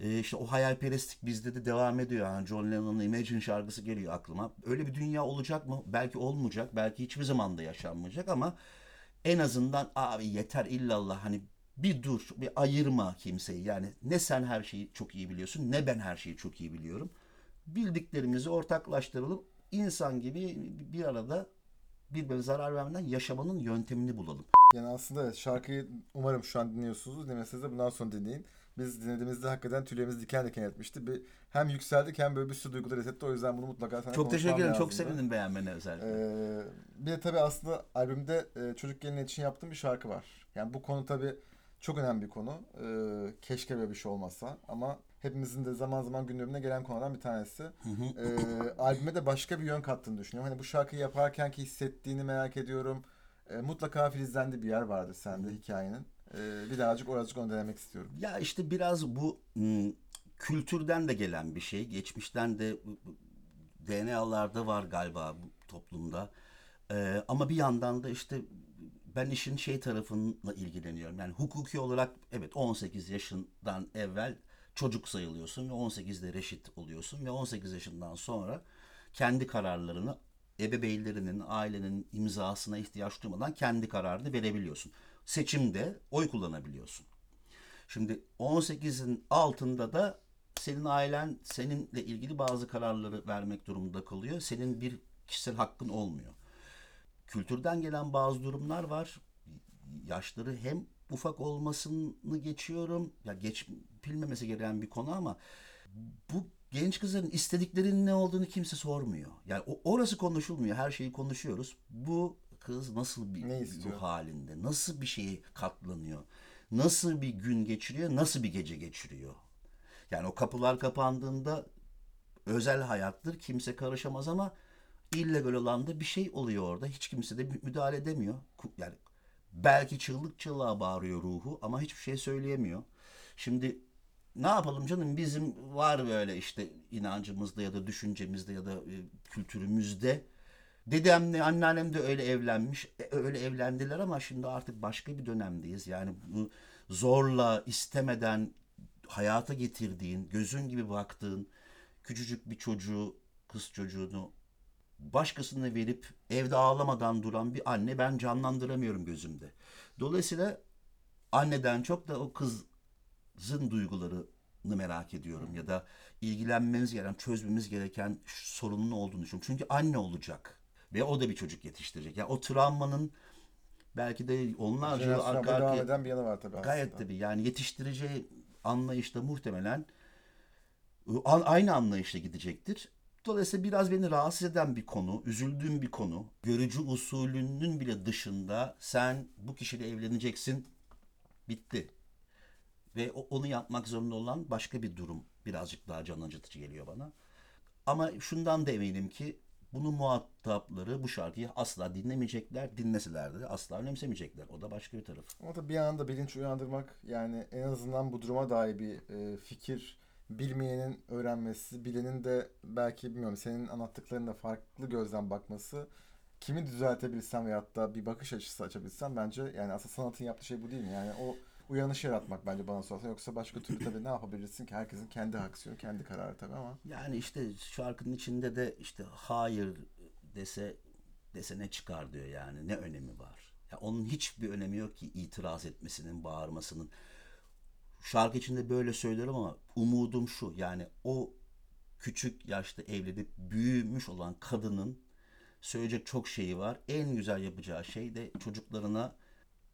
e, işte o hayalperestlik bizde de devam ediyor. Yani John Lennon'ın Imagine şarkısı geliyor aklıma. Öyle bir dünya olacak mı? Belki olmayacak. Belki hiçbir zaman da yaşanmayacak ama en azından abi yeter illallah hani bir dur, bir ayırma kimseyi. Yani ne sen her şeyi çok iyi biliyorsun ne ben her şeyi çok iyi biliyorum. Bildiklerimizi ortaklaştıralım. İnsan gibi bir arada birbirine zarar vermeden yaşamanın yöntemini bulalım. Yani aslında şarkıyı umarım şu an dinliyorsunuz. Dinlemeseniz de bundan sonra dinleyin. Biz dinlediğimizde hakikaten tüylerimiz diken diken etmişti. Bir, hem yükseldik hem böyle bir sürü duygular hissetti. O yüzden bunu mutlaka sana Çok teşekkür ederim. Çok sevindim beğenmene özellikle. Ee, bir de tabii aslında albümde e, çocuk gelini için yaptığım bir şarkı var. Yani bu konu tabii çok önemli bir konu. Ee, keşke böyle bir şey olmasa ama hepimizin de zaman zaman gündemine gelen konulardan bir tanesi. Ee, albüme de başka bir yön kattığını düşünüyorum. Hani bu şarkıyı yaparken ki hissettiğini merak ediyorum. Ee, mutlaka filizlendi bir yer vardı sende hikayenin. Ee, birazcık oracık onu denemek istiyorum. Ya işte biraz bu ım, kültürden de gelen bir şey. Geçmişten de DNA'larda var galiba bu toplumda. Ee, ama bir yandan da işte ben işin şey tarafıyla ilgileniyorum. Yani hukuki olarak evet 18 yaşından evvel çocuk sayılıyorsun ve 18'de reşit oluyorsun ve 18 yaşından sonra kendi kararlarını ebeveynlerinin, ailenin imzasına ihtiyaç duymadan kendi kararını verebiliyorsun. Seçimde oy kullanabiliyorsun. Şimdi 18'in altında da senin ailen seninle ilgili bazı kararları vermek durumunda kalıyor. Senin bir kişisel hakkın olmuyor. Kültürden gelen bazı durumlar var. Yaşları hem ufak olmasını geçiyorum. Ya geç bilmemesi gereken bir konu ama bu genç kızların istediklerinin ne olduğunu kimse sormuyor. Yani orası konuşulmuyor. Her şeyi konuşuyoruz. Bu kız nasıl bir Ne istiyor? ruh halinde, nasıl bir şeye katlanıyor, nasıl bir gün geçiriyor, nasıl bir gece geçiriyor. Yani o kapılar kapandığında özel hayattır, kimse karışamaz ama illegal olan da bir şey oluyor orada. Hiç kimse de mü- müdahale edemiyor. Yani belki çığlık çığlığa bağırıyor ruhu ama hiçbir şey söyleyemiyor. Şimdi ne yapalım canım bizim var böyle işte inancımızda ya da düşüncemizde ya da e, kültürümüzde. Dedemle anneannem de öyle evlenmiş. E, öyle evlendiler ama şimdi artık başka bir dönemdeyiz. Yani bunu zorla istemeden hayata getirdiğin, gözün gibi baktığın küçücük bir çocuğu, kız çocuğunu başkasına verip evde ağlamadan duran bir anne ben canlandıramıyorum gözümde. Dolayısıyla anneden çok da o kızın duygularını merak ediyorum ya da ilgilenmemiz gereken, çözmemiz gereken sorunun olduğunu düşünüyorum. Çünkü anne olacak ve o da bir çocuk yetiştirecek. Yani o travmanın belki de onlarca arka arkaya eden bir yanı var tabii Gayet aslında. tabii yani yetiştireceği anlayışta muhtemelen a- aynı anlayışla gidecektir. Dolayısıyla biraz beni rahatsız eden bir konu, üzüldüğüm bir konu. Görücü usulünün bile dışında sen bu kişiyle evleneceksin, bitti. Ve onu yapmak zorunda olan başka bir durum birazcık daha can acıtıcı geliyor bana. Ama şundan da eminim ki bunun muhatapları bu şarkıyı asla dinlemeyecekler. Dinleseler de asla önemsemeyecekler. O da başka bir taraf. Ama da bir anda bilinç uyandırmak yani en azından bu duruma dair bir e, fikir bilmeyenin öğrenmesi, bilenin de belki bilmiyorum senin anlattıklarında farklı gözden bakması kimi düzeltebilsem veyahut da bir bakış açısı açabilsem bence yani aslında sanatın yaptığı şey bu değil mi? Yani o uyanış yaratmak bence bana sorarsan yoksa başka türlü tabii ne yapabilirsin ki herkesin kendi aksiyonu kendi kararı tabii ama Yani işte şarkının içinde de işte hayır dese dese ne çıkar diyor yani ne önemi var. Ya onun hiçbir önemi yok ki itiraz etmesinin, bağırmasının. Şarkı içinde böyle söylerim ama umudum şu yani o küçük yaşta evlenip büyümüş olan kadının söyleyecek çok şeyi var. En güzel yapacağı şey de çocuklarına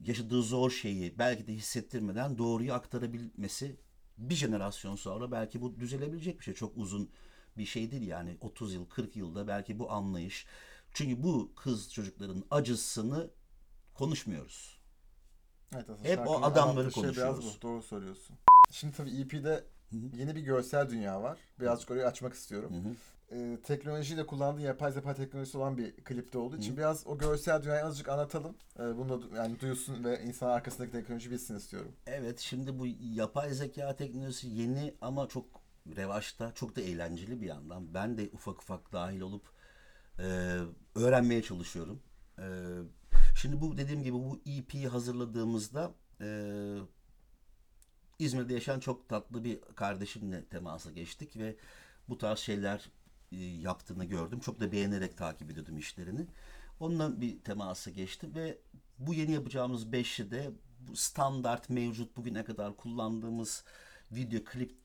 yaşadığı zor şeyi belki de hissettirmeden doğruyu aktarabilmesi. Bir jenerasyon sonra belki bu düzelebilecek bir şey. Çok uzun bir şey değil yani 30 yıl 40 yılda belki bu anlayış. Çünkü bu kız çocukların acısını konuşmuyoruz. Evet aslında Hep o adamları anlattığı şey biraz konuşuyoruz. bu. Doğru söylüyorsun. Şimdi tabii EP'de yeni bir görsel dünya var. Birazcık orayı açmak istiyorum. Ee, teknolojiyi de kullandığın yapay zeka teknolojisi olan bir klipte olduğu için biraz o görsel dünyayı azıcık anlatalım. Ee, bunu da yani duyulsun ve insan arkasındaki teknoloji bilsin istiyorum. Evet şimdi bu yapay zeka teknolojisi yeni ama çok revaçta, çok da eğlenceli bir yandan. Ben de ufak ufak dahil olup e, öğrenmeye çalışıyorum. E, şimdi bu dediğim gibi bu EP'yi hazırladığımızda e, İzmir'de yaşayan çok tatlı bir kardeşimle temasa geçtik ve bu tarz şeyler e, yaptığını gördüm. Çok da beğenerek takip ediyordum işlerini. Onunla bir temasa geçtim ve bu yeni yapacağımız beşli de standart mevcut bugüne kadar kullandığımız video klip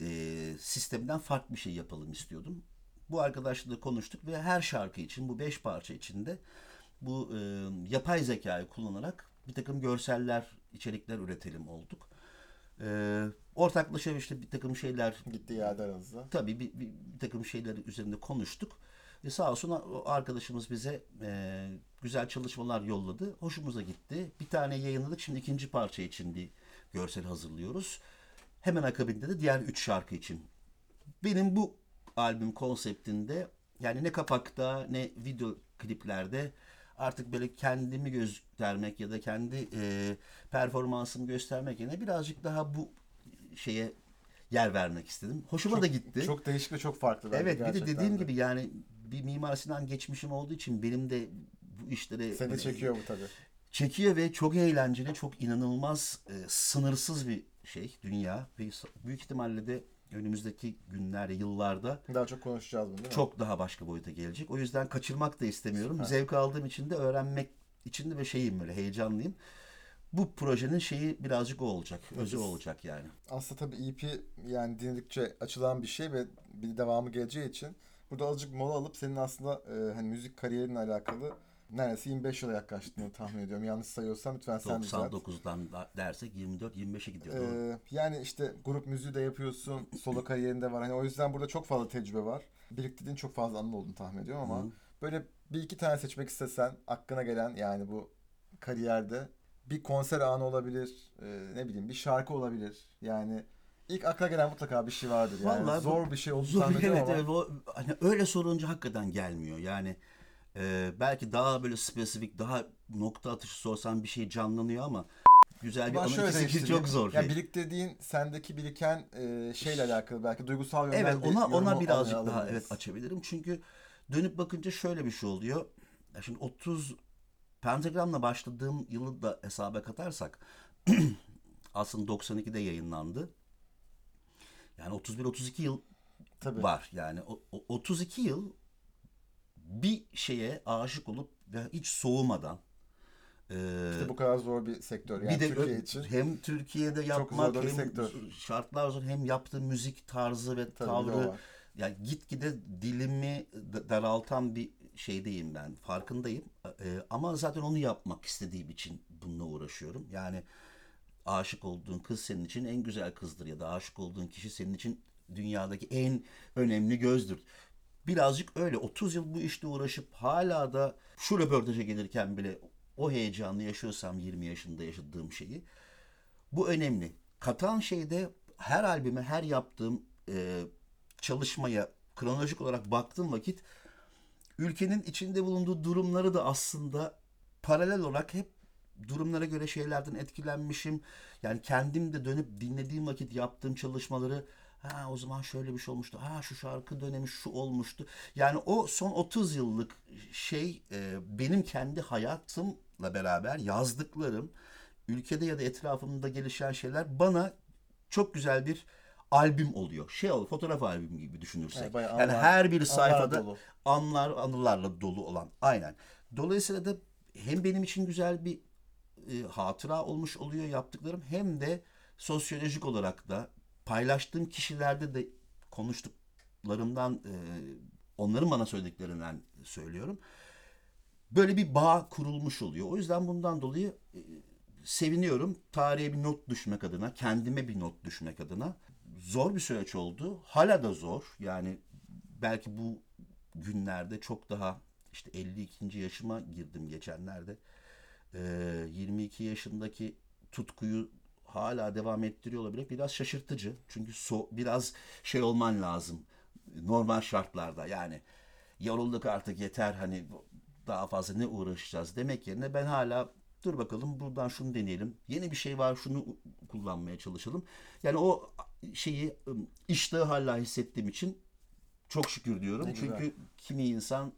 e, sisteminden farklı bir şey yapalım istiyordum. Bu arkadaşla da konuştuk ve her şarkı için bu beş parça içinde bu e, yapay zekayı kullanarak bir takım görseller, içerikler üretelim olduk. E, ortaklaşa işte bir takım şeyler Gittiği yerde aranızda. tabii bir, bir, bir takım şeyler üzerinde konuştuk. Ve sağ olsun o arkadaşımız bize e, güzel çalışmalar yolladı. Hoşumuza gitti. Bir tane yayınladık. Şimdi ikinci parça için bir görsel hazırlıyoruz. Hemen akabinde de diğer üç şarkı için. Benim bu albüm konseptinde yani ne kapakta ne video kliplerde artık böyle kendimi göstermek ya da kendi e, performansımı göstermek yerine birazcık daha bu şeye yer vermek istedim. Hoşuma da gitti. Çok değişik ve çok farklı Evet bir de dediğim de. gibi yani bir Mimar Sinan geçmişim olduğu için benim de bu işlere Seni çekiyor bu tabii. çekiyor ve çok eğlenceli, çok inanılmaz, e, sınırsız bir şey dünya ve büyük ihtimalle de önümüzdeki günler, yıllarda Daha çok konuşacağız bunu değil mi? çok daha başka boyuta gelecek. O yüzden kaçırmak da istemiyorum. Süper. Zevk aldığım için de öğrenmek için de ve şeyim böyle heyecanlıyım. Bu projenin şeyi birazcık o olacak. Özü o olacak yani. Aslında tabii EP yani dinledikçe açılan bir şey ve bir devamı geleceği için burada azıcık mola alıp senin aslında e, hani müzik kariyerinle alakalı neredeyse 25 yıla yaklaştığını tahmin ediyorum. Yanlış sayıyorsam lütfen sen düzelt. 99'dan da dersek 24-25'e gidiyor. Ee, yani işte grup müziği de yapıyorsun, solo kariyerinde var. Hani o yüzden burada çok fazla tecrübe var. Biriktirdiğin çok fazla anı olduğunu tahmin ediyorum ama Hı. böyle bir iki tane seçmek istesen aklına gelen yani bu kariyerde bir konser anı olabilir, e, ne bileyim bir şarkı olabilir. Yani ilk akla gelen mutlaka bir şey vardır. Yani Vallahi bu- zor bir şey olduğunu Zor, tahmin ediyorum evet, ama evet, o, hani öyle sorunca hakikaten gelmiyor. Yani e, belki daha böyle spesifik, daha nokta atışı sorsan bir şey canlanıyor ama güzel bir değiştireyim. çok zor. Yani şey. biriktirdiğin sendeki biriken e, şeyle alakalı belki duygusal yönden Evet ona ona birazcık daha evet açabilirim. Çünkü dönüp bakınca şöyle bir şey oluyor. Ya şimdi 30 Pentagram'la başladığım yılı da hesaba katarsak aslında 92'de yayınlandı. Yani 31-32 yıl Tabii. var. Yani o, o- 32 yıl bir şeye aşık olup ve hiç soğumadan e, İşte bu kadar zor bir sektör yani bir de Türkiye için. hem Türkiye'de yapmak hem sektör. şartlar zor hem yaptığı müzik tarzı ve Tabii tavrı yani gitgide dilimi da- daraltan bir şeydeyim ben farkındayım Ee, ama zaten onu yapmak istediğim için bununla uğraşıyorum yani aşık olduğun kız senin için en güzel kızdır ya da aşık olduğun kişi senin için dünyadaki en önemli gözdür. Birazcık öyle 30 yıl bu işte uğraşıp hala da şu röportaja gelirken bile o heyecanı yaşıyorsam 20 yaşında yaşadığım şeyi bu önemli. Katan şey de her albüme, her yaptığım e, çalışmaya kronolojik olarak baktığım vakit ülkenin içinde bulunduğu durumları da aslında paralel olarak hep durumlara göre şeylerden etkilenmişim. Yani kendim de dönüp dinlediğim vakit yaptığım çalışmaları ha o zaman şöyle bir şey olmuştu. Ha şu şarkı dönemi şu olmuştu. Yani o son 30 yıllık şey e, benim kendi hayatımla beraber yazdıklarım ülkede ya da etrafımda gelişen şeyler bana çok güzel bir albüm oluyor. Şey oluyor, fotoğraf albümü gibi düşünürsek. Yani yani her bir sayfada dolu. anlar anılarla dolu olan. Aynen. Dolayısıyla da hem benim için güzel bir e, hatıra olmuş oluyor yaptıklarım hem de sosyolojik olarak da paylaştığım kişilerde de konuştuklarımdan e, onların bana söylediklerinden söylüyorum. Böyle bir bağ kurulmuş oluyor. O yüzden bundan dolayı e, seviniyorum. Tarihe bir not düşmek adına, kendime bir not düşmek adına. Zor bir süreç oldu. Hala da zor. Yani belki bu günlerde çok daha işte 52. yaşıma girdim geçenlerde. Ee, 22 yaşındaki tutkuyu hala devam ettiriyor olabilir. Biraz şaşırtıcı. Çünkü so biraz şey olman lazım. Normal şartlarda yani yorulduk artık yeter hani daha fazla ne uğraşacağız demek yerine ben hala dur bakalım buradan şunu deneyelim. Yeni bir şey var şunu kullanmaya çalışalım. Yani o şeyi iştahı hala hissettiğim için çok şükür diyorum. Ne güzel. Çünkü kimi insan,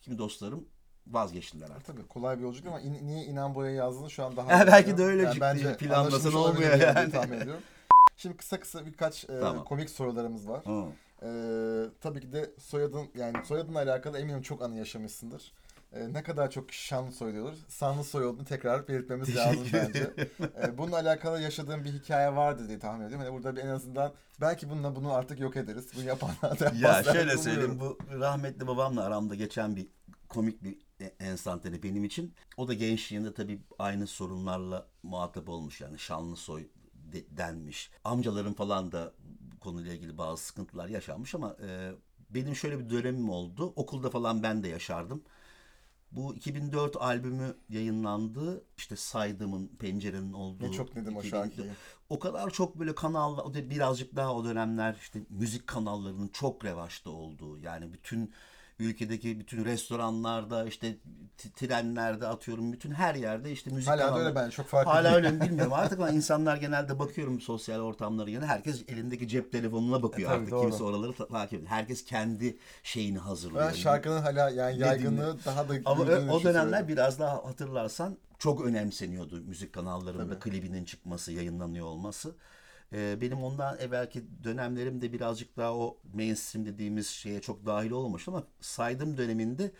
kimi dostlarım vazgeçtiler artık. Tabii kolay bir yolculuk ama in- niye inan boya yazdığını şu an daha Ha, iyi belki de öyle Yani bence anlaşılmış olmuyor yani. tahmin ediyorum. Şimdi kısa kısa birkaç e, Tamam. komik sorularımız var. Hı. Ee, tabii ki de soyadın yani soyadınla alakalı eminim çok anı yaşamışsındır. Ee, ne kadar çok şanlı soyadı olur. Sanlı soy olduğunu tekrar belirtmemiz lazım bence. Ee, bununla alakalı yaşadığım bir hikaye vardı diye tahmin ediyorum. Yani burada bir en azından belki bununla bunu artık yok ederiz. Bunu yapanlardan Ya bahseder şöyle söyleyeyim bu rahmetli babamla aramda geçen bir komik bir e- enstantane benim için. O da gençliğinde tabii aynı sorunlarla muhatap olmuş yani şanlı soy de- denmiş. Amcalarım falan da bu konuyla ilgili bazı sıkıntılar yaşanmış ama e, benim şöyle bir dönemim oldu. Okulda falan ben de yaşardım. Bu 2004 albümü yayınlandı. İşte Saydım'ın, Pencerenin olduğu. Ne çok dedim o 2004 şarkıyı. o kadar çok böyle kanallar, birazcık daha o dönemler işte müzik kanallarının çok revaçta olduğu yani bütün ülkedeki bütün restoranlarda işte trenlerde atıyorum bütün her yerde işte müzik Hala kanalları. öyle bence çok farklı Hala öyle mi bilmiyorum artık ama insanlar genelde bakıyorum sosyal ortamlara yine herkes elindeki cep telefonuna bakıyor E, tabii, artık doğru. kimse oraları ta- takip ediyor. Herkes kendi şeyini hazırlıyor. Ben şarkının hala yani yaygınlığı daha da ama o, dönemler biraz daha hatırlarsan çok önemseniyordu müzik kanallarında Tabii. klibinin çıkması, yayınlanıyor olması. Ee, benim ondan evvelki dönemlerimde birazcık daha o mainstream dediğimiz şeye çok dahil olmamış ama saydım döneminde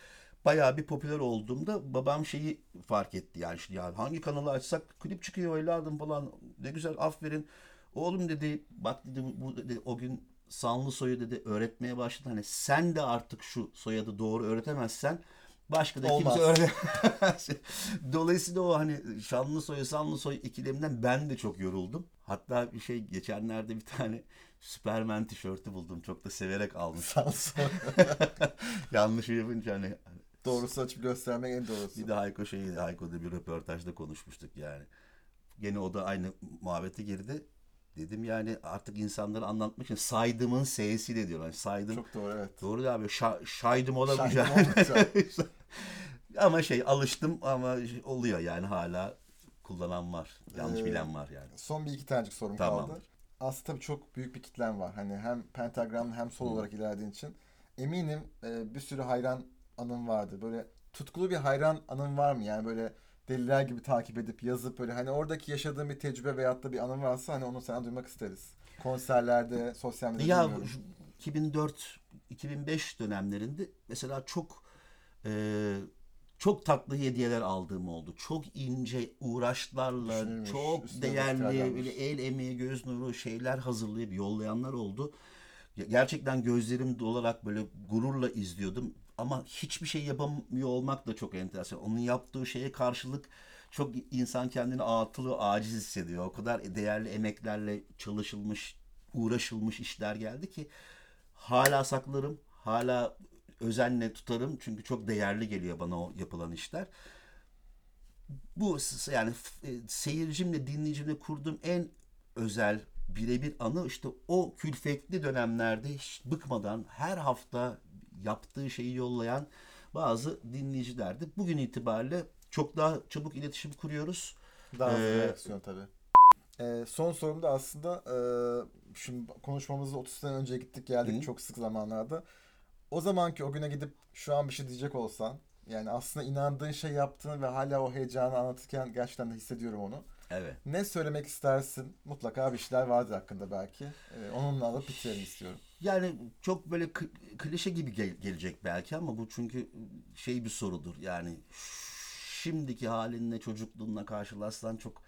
bayağı bir popüler olduğumda babam şeyi fark etti yani işte ya hangi kanalı açsak klip çıkıyor evladım falan ne güzel aferin oğlum dedi bak dedi bu- dedi o gün Sanlı soyu dedi öğretmeye başladı hani sen de artık şu soyadı doğru öğretemezsen Başka da Olmaz. kimse öyle. Dolayısıyla o hani şanlı soy sanlı soy ikileminden ben de çok yoruldum. Hatta bir şey geçenlerde bir tane Superman tişörtü buldum. Çok da severek almış. Sağ olsun. Yanlış yapınca hani Doğrusu açıp göstermek en doğrusu. bir de Hayko şey Hayko'da bir röportajda konuşmuştuk yani. Gene o da aynı muhabbete girdi. Dedim yani artık insanları anlatmak için saydımın S'siyle diyorlar. Yani saydım. Çok doğru evet. Doğru abi. Şa- şaydım olamayacak. ama şey alıştım ama oluyor yani hala kullanan var. Yanlış Ee, bilen var yani. Son bir iki tanecik sorum Tamam. kaldı. Aslında tabii çok büyük bir kitlen var. Hani hem pentagramda hem sol olarak ilerlediğin için. Eminim e, bir sürü hayran anın vardı. Böyle tutkulu bir hayran anın var mı? Yani böyle deliler gibi takip edip yazıp böyle hani oradaki yaşadığın bir tecrübe veyahut da bir anın varsa hani onu sana duymak isteriz. Konserlerde, sosyal medyada Ya bilmiyorum. şu 2004 2005 dönemlerinde mesela çok e, çok tatlı hediyeler aldığım oldu. Çok ince uğraşlarla, Düşünülmüş, çok değerli böyle el emeği, göz nuru şeyler hazırlayıp yollayanlar oldu. Gerçekten gözlerim dolarak böyle gururla izliyordum. Ama hiçbir şey yapamıyor olmak da çok enteresan. Onun yaptığı şeye karşılık çok insan kendini atılı, aciz hissediyor. O kadar değerli emeklerle çalışılmış, uğraşılmış işler geldi ki hala saklarım, hala özenle tutarım çünkü çok değerli geliyor bana o yapılan işler. Bu yani e, seyircimle, dinleyicimle kurduğum en özel birebir anı işte o külfetli dönemlerde hiç bıkmadan her hafta yaptığı şeyi yollayan bazı dinleyicilerdi. Bugün itibariyle çok daha çabuk iletişim kuruyoruz. Daha hızlı Ee, reaksiyon tabii. Ee, son sorum da aslında e, şimdi konuşmamızda 30 sene önce gittik geldik Hı. çok sık zamanlarda. O zamanki o güne gidip şu an bir şey diyecek olsan yani aslında inandığın şey yaptığını ve hala o heyecanı anlatırken gerçekten de hissediyorum onu. Evet. Ne söylemek istersin? Mutlaka bir şeyler vardır hakkında belki. Ee, onunla alıp bitirelim istiyorum. Yani çok böyle klişe gibi gel- gelecek belki ama bu çünkü şey bir sorudur. Yani şimdiki halinle çocukluğunla karşılaşsan çok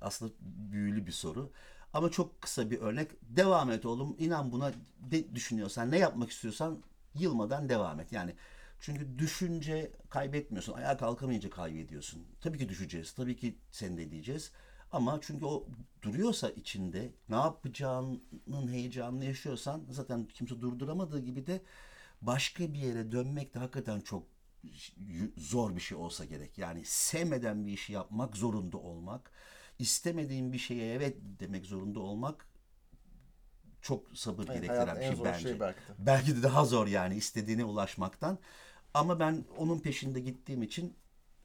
aslında büyülü bir soru. Ama çok kısa bir örnek. Devam et oğlum. İnan buna de düşünüyorsan, ne yapmak istiyorsan yılmadan devam et. Yani çünkü düşünce kaybetmiyorsun. Ayağa kalkamayınca kaybediyorsun. Tabii ki düşeceğiz. Tabii ki sen de diyeceğiz. Ama çünkü o duruyorsa içinde ne yapacağının heyecanını yaşıyorsan zaten kimse durduramadığı gibi de başka bir yere dönmek de hakikaten çok zor bir şey olsa gerek. Yani sevmeden bir işi yapmak zorunda olmak, istemediğin bir şeye evet demek zorunda olmak çok sabır Evet, gerektiren bir şey bence. şey belki de. Belki de daha zor yani istediğine ulaşmaktan. Ama ben onun peşinde gittiğim için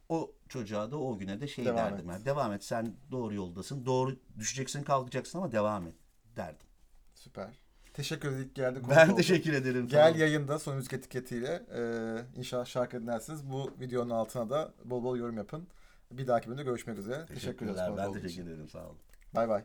o çocuğa da o güne de şey Devam derdim. et. Yani, devam et sen doğru yoldasın. Doğru düşeceksin kalkacaksın ama devam et derdim. Süper. Teşekkür ederim. Geldi. Ben teşekkür ederim. Gel Tamam. yayında son müzik etiketiyle e, inşallah şarkı dinlersiniz. Bu videonun altına da bol bol yorum yapın. Bir dahaki bölümde görüşmek üzere. Teşekkür ederiz. Ben teşekkür ederim. Sağ olun. Bay bay.